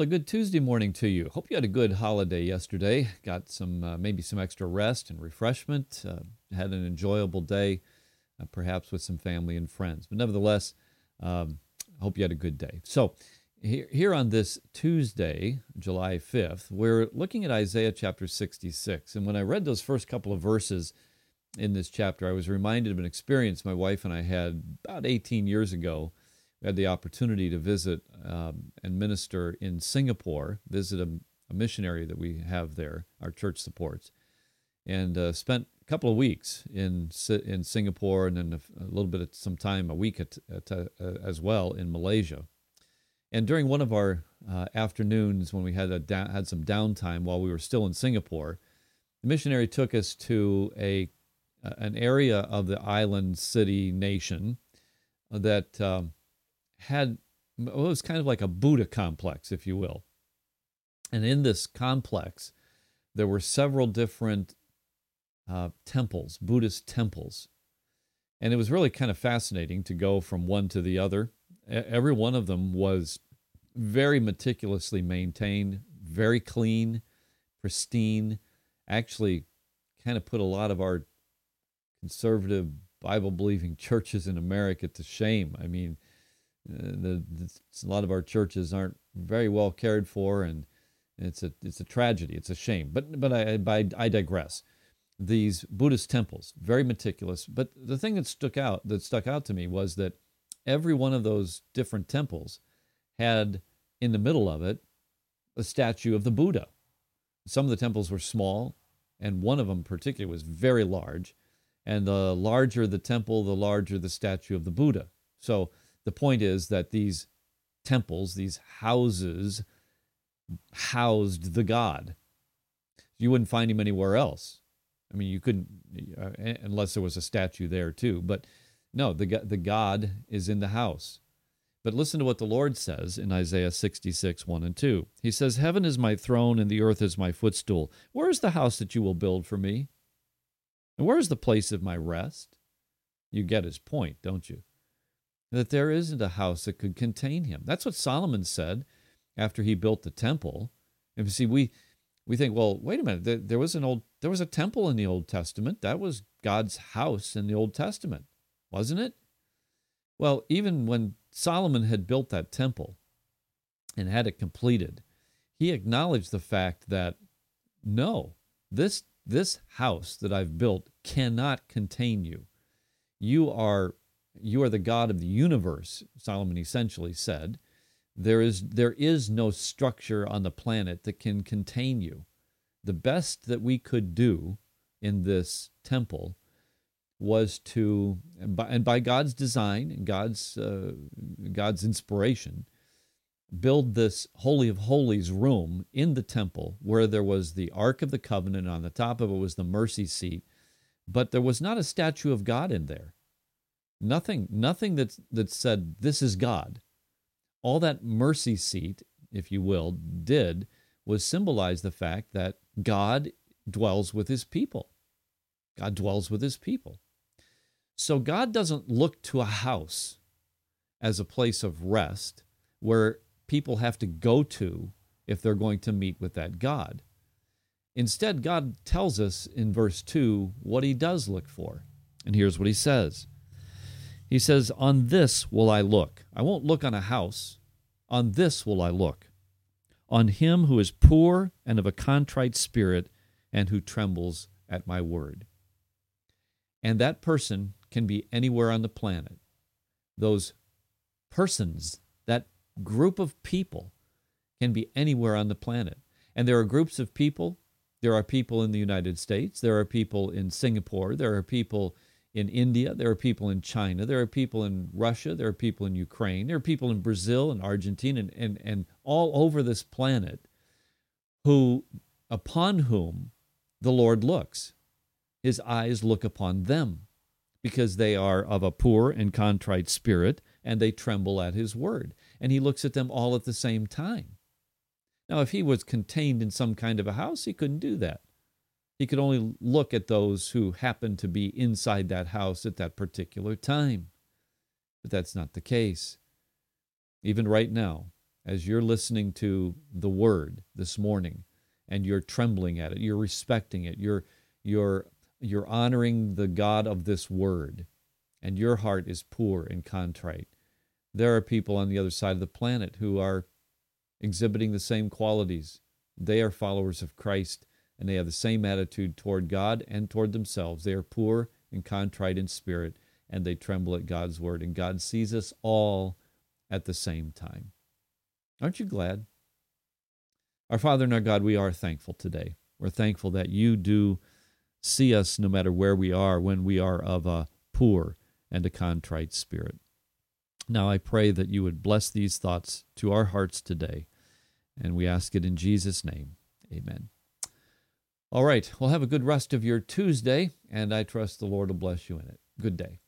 Well, a good Tuesday morning to you. Hope you had a good holiday yesterday. Got some, uh, maybe some extra rest and refreshment. Uh, had an enjoyable day, uh, perhaps with some family and friends. But nevertheless, um, hope you had a good day. So, here, here on this Tuesday, July 5th, we're looking at Isaiah chapter 66. And when I read those first couple of verses in this chapter, I was reminded of an experience my wife and I had about 18 years ago we had the opportunity to visit um, and minister in Singapore, visit a, a, missionary that we have there, our church supports, and uh, spent couple of weeks in in Singapore and then a, little bit of some time, a week at, at, uh, as well in Malaysia. And during one of our uh, afternoons when we had a da- had some downtime while we were still in Singapore, the missionary took us to a an area of the island city nation that um, had well, it was kind of like a Buddha complex, if you will. And in this complex, there were several different uh, temples, Buddhist temples. And it was really kind of fascinating to go from one to the other. Every one of them was very meticulously maintained, very clean, pristine. Actually, kind of put a lot of our conservative Bible believing churches in America to shame. I mean, uh, the, the, a lot of our churches aren't very well cared for, and it's a it's a tragedy. It's a shame. But but I I, I digress. These Buddhist temples, very meticulous. But the thing that stuck out that stuck out to me was that every one of those different temples had in the middle of it a statue of the Buddha. Some of the temples were small, and one of them particularly was very large. And the larger the temple, the larger the statue of the Buddha. So the point is that these temples, these houses, housed the god. You wouldn't find him anywhere else. I mean, you couldn't, uh, unless there was a statue there too. But no, the, the God is in the house. But listen to what the Lord says in Isaiah 66, 1 and 2. He says, Heaven is my throne and the earth is my footstool. Where is the house that you will build for me? And where is the place of my rest? You get his point, don't you? that there isn't a house that could contain him. That's what Solomon said after he built the temple. And you see, we we think, well, wait a minute, there was an old there was a temple in the Old Testament. That was God's house in the Old Testament, wasn't it? Well, even when Solomon had built that temple and had it completed, he acknowledged the fact that no, this this house that I've built cannot contain you. You are you are the God of the universe, Solomon essentially said. There is, there is no structure on the planet that can contain you. The best that we could do in this temple was to, and by, and by God's design and God's, uh, God's inspiration, build this Holy of Holies room in the temple where there was the Ark of the Covenant. On the top of it was the mercy seat, but there was not a statue of God in there. Nothing, nothing that, that said, this is God. All that mercy seat, if you will, did was symbolize the fact that God dwells with his people. God dwells with his people. So God doesn't look to a house as a place of rest where people have to go to if they're going to meet with that God. Instead, God tells us in verse 2 what he does look for. And here's what he says he says, On this will I look. I won't look on a house. On this will I look. On him who is poor and of a contrite spirit and who trembles at my word. And that person can be anywhere on the planet. Those persons, that group of people, can be anywhere on the planet. And there are groups of people. There are people in the United States. There are people in Singapore. There are people in India, there are people in China, there are people in Russia, there are people in Ukraine, there are people in Brazil and Argentina and, and, and all over this planet who upon whom the Lord looks. His eyes look upon them because they are of a poor and contrite spirit and they tremble at his word. And he looks at them all at the same time. Now, if he was contained in some kind of a house, he couldn't do that. He could only look at those who happened to be inside that house at that particular time. But that's not the case. Even right now, as you're listening to the word this morning and you're trembling at it, you're respecting it, you're you're you're honoring the God of this word, and your heart is poor and contrite. There are people on the other side of the planet who are exhibiting the same qualities. They are followers of Christ and they have the same attitude toward God and toward themselves. They are poor and contrite in spirit and they tremble at God's word. And God sees us all at the same time. Aren't you glad? Our Father and our God, we are thankful today. We're thankful that you do see us no matter where we are when we are of a poor and a contrite spirit. Now I pray that you would bless these thoughts to our hearts today, and we ask it in Jesus' name. Amen. All right, well, have a good rest of your Tuesday, and I trust the Lord will bless you in it. Good day.